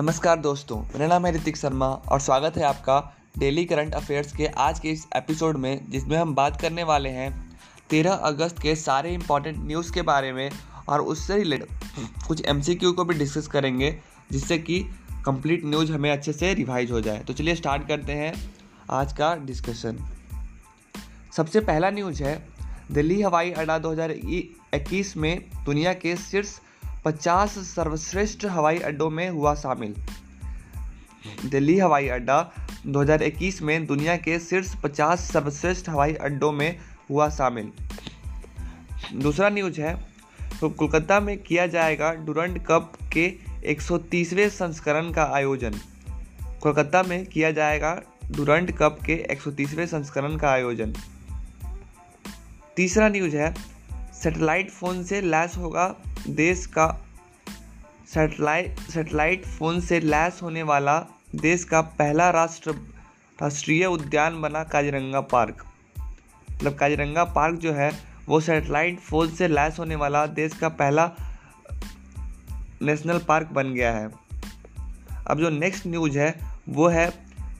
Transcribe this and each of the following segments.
नमस्कार दोस्तों, मेरा नाम है ऋतिक शर्मा और स्वागत है आपका डेली करंट अफेयर्स के आज के इस एपिसोड में, जिसमें हम बात करने वाले हैं तेरह अगस्त के सारे इंपॉर्टेंट न्यूज़ के बारे में और उससे रिलेटेड कुछ एमसीक्यू को भी डिस्कस करेंगे, जिससे कि कंप्लीट न्यूज़ हमें अच्छे से रिवाइज हो जाए। तो चलिए स्टार्ट करते हैं आज का डिस्कशन सबसे पहला न्यूज़ है, दिल्ली हवाई अड्डा 2021 में दुनिया के शीर्ष 50 सर्वश्रेष्ठ हवाई अड्डों में हुआ शामिल। दिल्ली हवाई अड्डा 2021 में दुनिया के शीर्ष 50 सर्वश्रेष्ठ हवाई अड्डों में हुआ शामिल। दूसरा न्यूज़ है, कोलकाता में किया जाएगा डुरंड कप के 130वें संस्करण का आयोजन। कोलकाता में किया जाएगा डुरंड कप के 130वें संस्करण का आयोजन। तीसरा न्यूज़ है, सैटेलाइट फ़ोन से लैस होगा देश का सैटेलाइट सैटेलाइट फ़ोन से लैस होने वाला देश का पहला राष्ट्र, राष्ट्रीय उद्यान बना काजीरंगा पार्क। मतलब काजीरंगा पार्क जो है, वो सैटेलाइट फ़ोन से लैस होने वाला देश का पहला, नेशनल पार्क बन गया है। अब जो नेक्स्ट न्यूज़ है, वो है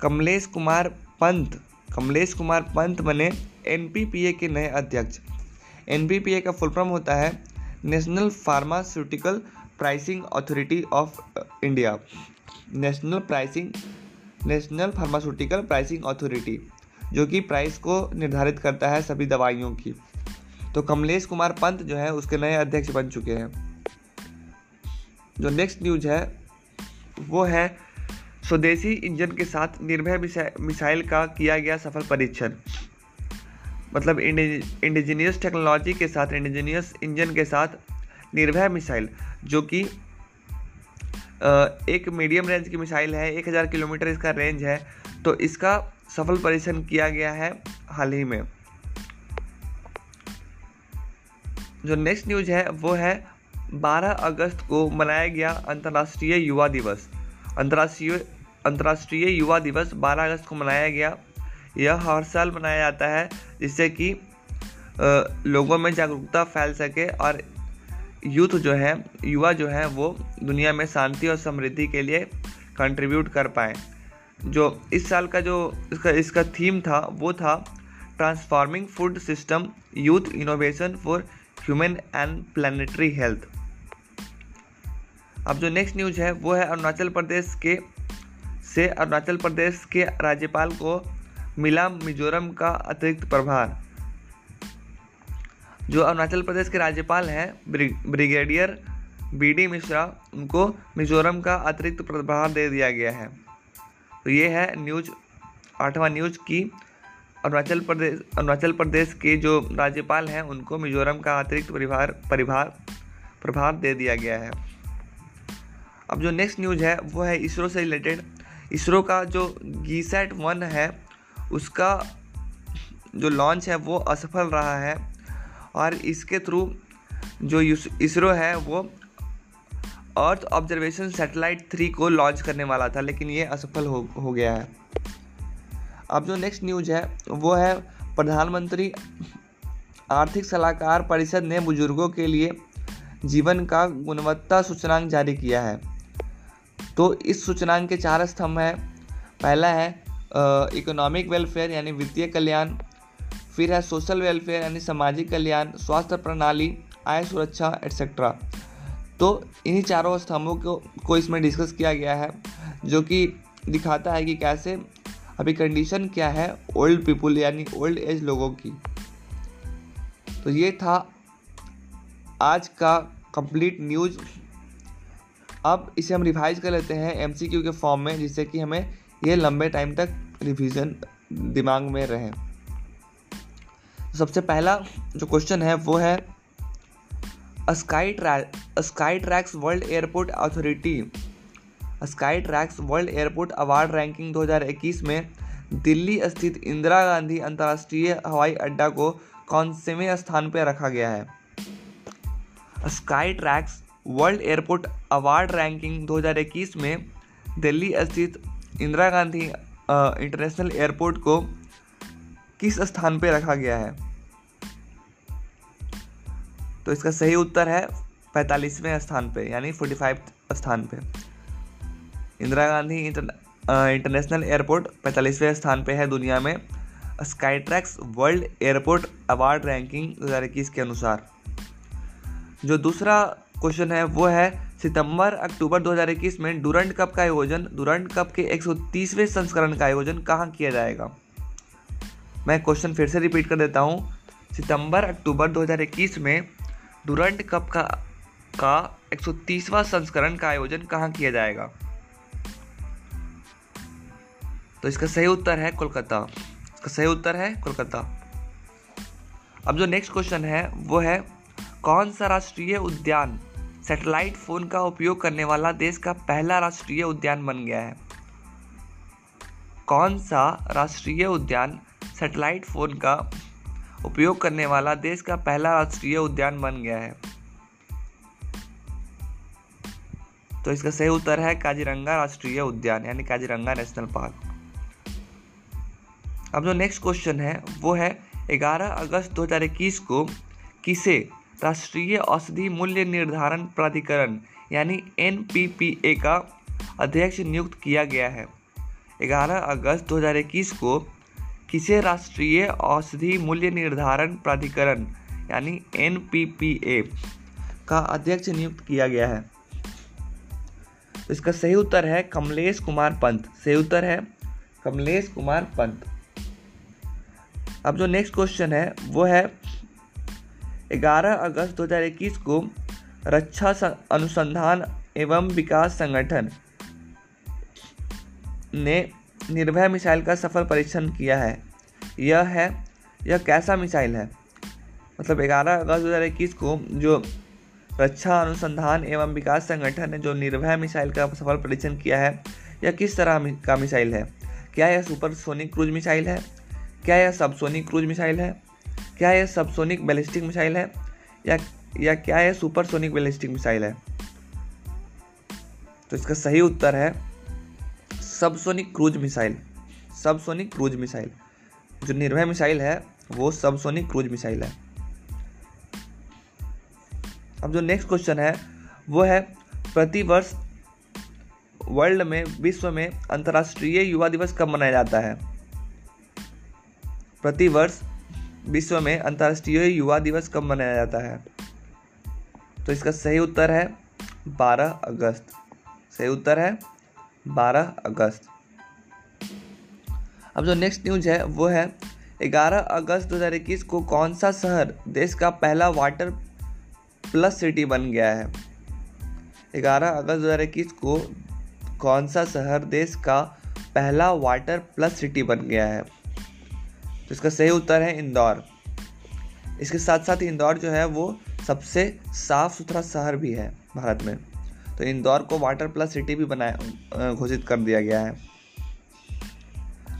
कमलेश कुमार पंत। कमलेश कुमार पंत बने एनपीपीए के नए अध्यक्ष। एनपीपीए का फुल फॉर्म होता है national pharmaceutical pricing authority of India. National pricing, national pharmaceutical pricing authority जो कि प्राइस को निर्धारित करता है सभी दवाइयों की। तो कमलेश कुमार पंत जो है, उसके नए अध्यक्ष बन चुके हैं। जो नेक्स्ट न्यूज़ है, वो है स्वदेशी इंजन के साथ निर्भय मिसाइल का किया गया सफल परीक्षण। मतलब इंडिजीनियस टेक्नोलॉजी के साथ, इंडिजीनियस इंजन के साथ निर्भय मिसाइल, जो कि एक मीडियम रेंज की मिसाइल है, एक हज़ार किलोमीटर इसका रेंज है तो इसका सफल परीक्षण किया गया है हाल ही में। जो नेक्स्ट न्यूज़ है, वो है 12 अगस्त को मनाया गया अंतर्राष्ट्रीय युवा दिवस। अंतर्राष्ट्रीय अंतर्राष्ट्रीय युवा दिवस 12 अगस्त को मनाया गया। यह हर साल मनाया जाता है, जिससे कि लोगों में जागरूकता फैल सके और यूथ जो है, युवा जो है, वो दुनिया में शांति और समृद्धि के लिए कंट्रीब्यूट कर पाए। जो इस साल का जो, इसका इसका थीम था, वो था transforming food system youth innovation for human and planetary health अब जो नेक्स्ट न्यूज़ है, वो है अरुणाचल प्रदेश के, से अरुणाचल प्रदेश के राज्यपाल को मिला मिजोरम का अतिरिक्त प्रभार। जो अरुणाचल प्रदेश के राज्यपाल हैं ब्रिगेडियर बी डी मिश्रा, उनको मिजोरम का अतिरिक्त प्रभार दे दिया गया है। तो ये है न्यूज़, आठवां न्यूज़ की अरुणाचल प्रदेश अरुणाचल प्रदेश के जो राज्यपाल हैं, उनको मिजोरम का अतिरिक्त परिभार परिभार, प्रभार दे दिया गया है। अब जो नेक्स्ट न्यूज़ है, वो है इसरो से रिलेटेड। इसरो का जो गीसैट वन है उसका जो लॉन्च है, वो असफल रहा है। और इसके थ्रू जो इसरो है, वो अर्थ ऑब्जर्वेशन सैटेलाइट थ्री को लॉन्च करने वाला था, लेकिन ये असफल हो हो गया है। अब जो नेक्स्ट न्यूज़ है, वो है प्रधानमंत्री आर्थिक सलाहकार परिषद ने बुज़ुर्गों के लिए जीवन का गुणवत्ता सूचनांक जारी किया है। तो इस सूचनांक के चार स्तंभ हैं। पहला है इकोनॉमिक वेलफेयर यानी वित्तीय कल्याण, फिर है सोशल वेलफेयर यानी सामाजिक कल्याण, स्वास्थ्य प्रणाली, आय सुरक्षा एट्सेट्रा तो इन्हीं चारों स्तंभों को को इसमें डिस्कस किया गया है, जो कि दिखाता है कि कैसे अभी कंडीशन क्या है ओल्ड पीपुल यानी ओल्ड एज लोगों की। तो ये था आज का कंप्लीट न्यूज़ अब इसे हम रिवाइज कर लेते हैं एमसीक्यू के फॉर्म में, जिससे कि हमें ये लंबे टाइम तक रिवीजन दिमाग में रहे। सबसे पहला जो क्वेश्चन है, वो है Skytrax Skytrax world airport authority Skytrax world airport award ranking 2021 में दिल्ली स्थित इंदिरा गांधी अंतर्राष्ट्रीय हवाई अड्डा को कौन सेवें स्थान पर रखा गया है? Skytrax world airport award ranking 2021 में दिल्ली स्थित इंदिरा गांधी इंटरनेशनल एयरपोर्ट को किस स्थान पर रखा गया है? तो इसका सही उत्तर है पैंतालीसवें स्थान पे, यानी फोर्टी फाइव स्थान पे। इंदिरा गांधी इंटरनेशनल एयरपोर्ट पैंतालीसवें स्थान पे है दुनिया में। Skytrax world airport award ranking दो हज़ार इक्कीस के अनुसार। जो दूसरा क्वेश्चन है, वो है सितंबर, अक्टूबर 2021 में डूरंट कप का आयोजन, डूरंट कप के 130वें संस्करण का आयोजन कहाँ किया जाएगा? मैं क्वेश्चन फिर से रिपीट कर देता हूँ। सितंबर, अक्टूबर 2021 में डूरंट कप का का 130वां संस्करण का आयोजन कहाँ किया जाएगा? तो इसका सही उत्तर है कोलकाता। इसका सही उत्तर है कोलकाता। अब जो नेक्स्ट क्वेश्चन है, वो है कौन सा राष्ट्रीय उद्यान सैटेलाइट फ़ोन का उपयोग करने वाला देश का पहला राष्ट्रीय उद्यान बन गया है? कौन सा राष्ट्रीय उद्यान सैटेलाइट फ़ोन का उपयोग करने वाला देश का पहला राष्ट्रीय उद्यान बन गया है? तो इसका सही उत्तर है काजीरंगा राष्ट्रीय उद्यान, यानी काजीरंगा नेशनल पार्क। अब जो नेक्स्ट क्वेश्चन है, वो है 11 अगस्त 2021 को किसे राष्ट्रीय औषधि मूल्य निर्धारण प्राधिकरण, यानी एनपीपीए का अध्यक्ष नियुक्त किया गया है। 11 अगस्त 2021 को किसे राष्ट्रीय औषधि मूल्य निर्धारण प्राधिकरण, यानी एनपीपीए का अध्यक्ष नियुक्त किया गया है? इसका सही उत्तर है कमलेश कुमार पंत। सही उत्तर है कमलेश कुमार पंत। अब जो नेक्स्ट क्वेश्चन है, वो है 11 अगस्त 2021 को रक्षा अनुसंधान एवं विकास संगठन ने निर्भय मिसाइल का सफल परीक्षण किया है। यह है, यह कैसा मिसाइल है? मतलब 11 अगस्त दो हज़ार इक्कीस को जो रक्षा अनुसंधान एवं विकास संगठन ने जो निर्भय मिसाइल का सफल परीक्षण किया है, यह किस तरह का मिसाइल है? क्या यह सुपरसोनिक क्रूज मिसाइल है? क्या यह सबसोनिक क्रूज मिसाइल है? क्या यह सबसोनिक बैलिस्टिक मिसाइल है? या या क्या यह सुपरसोनिक बैलिस्टिक मिसाइल है? तो इसका सही उत्तर है subsonic cruise missile. Subsonic cruise missile. जो निर्भय मिसाइल है, वो सबसोनिक क्रूज मिसाइल है। अब जो नेक्स्ट क्वेश्चन है, वो है प्रतिवर्ष वर्ल्ड में, विश्व में अंतर्राष्ट्रीय युवा दिवस कब मनाया जाता है? प्रतिवर्ष विश्व में अंतर्राष्ट्रीय युवा दिवस कब मनाया जाता है? तो इसका सही उत्तर है 12 अगस्त। सही उत्तर है 12 अगस्त। अब जो नेक्स्ट न्यूज़ है, वो है 11 अगस्त 2021 को कौन सा शहर देश का पहला वाटर प्लस सिटी बन गया है? 11 अगस्त 2021 को कौन सा शहर देश का पहला वाटर प्लस सिटी बन गया है? तो इसका सही उत्तर है इंदौर। इसके साथ साथ इंदौर जो है, वो सबसे साफ़ सुथरा शहर भी है भारत में। तो इंदौर को वाटर प्लस सिटी भी बनाया घोषित कर दिया गया है।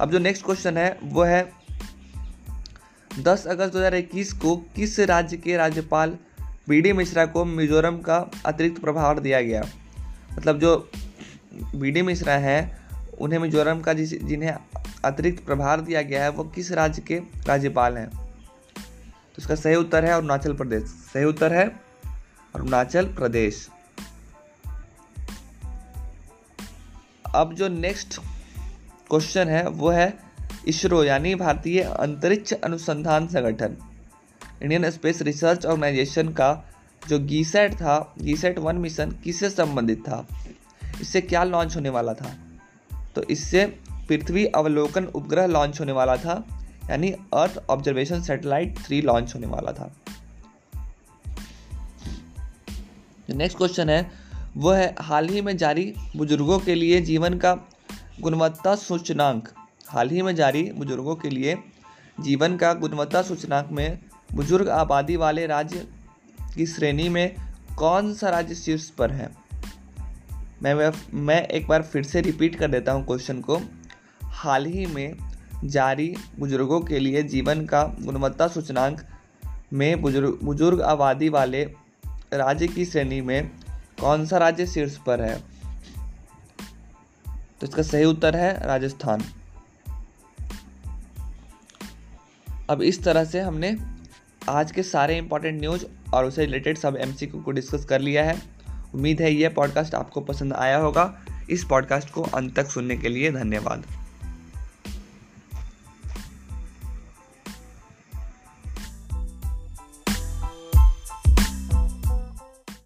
अब जो नेक्स्ट क्वेश्चन है, वो है 10 अगस्त 2021 को किस राज्य के राज्यपाल बी डी मिश्रा को मिजोरम का अतिरिक्त प्रभार दिया गया? मतलब जो बी डी मिश्रा हैं, उन्हें मिजोरम का जिस, जिन्हें अतिरिक्त प्रभार दिया गया है, वो किस राज्य के राज्यपाल हैं? तो इसका सही उत्तर है अरुणाचल प्रदेश। सही उत्तर है अरुणाचल प्रदेश। अब जो नेक्स्ट क्वेश्चन है, वो है इसरो, यानी भारतीय अंतरिक्ष अनुसंधान संगठन। इंडियन स्पेस रिसर्च ऑर्गेनाइजेशन का जो गीसेट था गीसेट वन मिशन किससे संबंधित था? इससे क्या लॉन्च होने वाला था? तो इससे पृथ्वी अवलोकन उपग्रह लॉन्च होने वाला था, यानी earth observation satellite three launch होने वाला था। नेक्स्ट क्वेश्चन है वो है, हाल ही में जारी बुज़ुर्गों के लिए जीवन का गुणवत्ता सूचनांक। हाल ही में जारी बुज़ुर्गों के लिए जीवन का गुणवत्ता सूचनांक में बुज़ुर्ग आबादी वाले राज्य की श्रेणी में कौन सा राज्य शीर्ष पर है? मैं मैं एक बार फिर से रिपीट कर देता हूँ क्वेश्चन को। हाल ही में जारी बुज़ुर्गों के लिए जीवन का गुणवत्ता सूचनांक में बुज़ुर्ग बुज़ुर्ग आबादी वाले राज्य की श्रेणी में कौन सा राज्य शीर्ष पर है? तो इसका सही उत्तर है राजस्थान। अब इस तरह से हमने आज के सारे इंपॉर्टेंट न्यूज़ और उससे रिलेटेड सब एमसीक्यू को डिस्कस कर लिया है। उम्मीद है यह पॉडकास्ट आपको पसंद आया होगा। इस पॉडकास्ट को अंत तक सुनने के लिए धन्यवाद।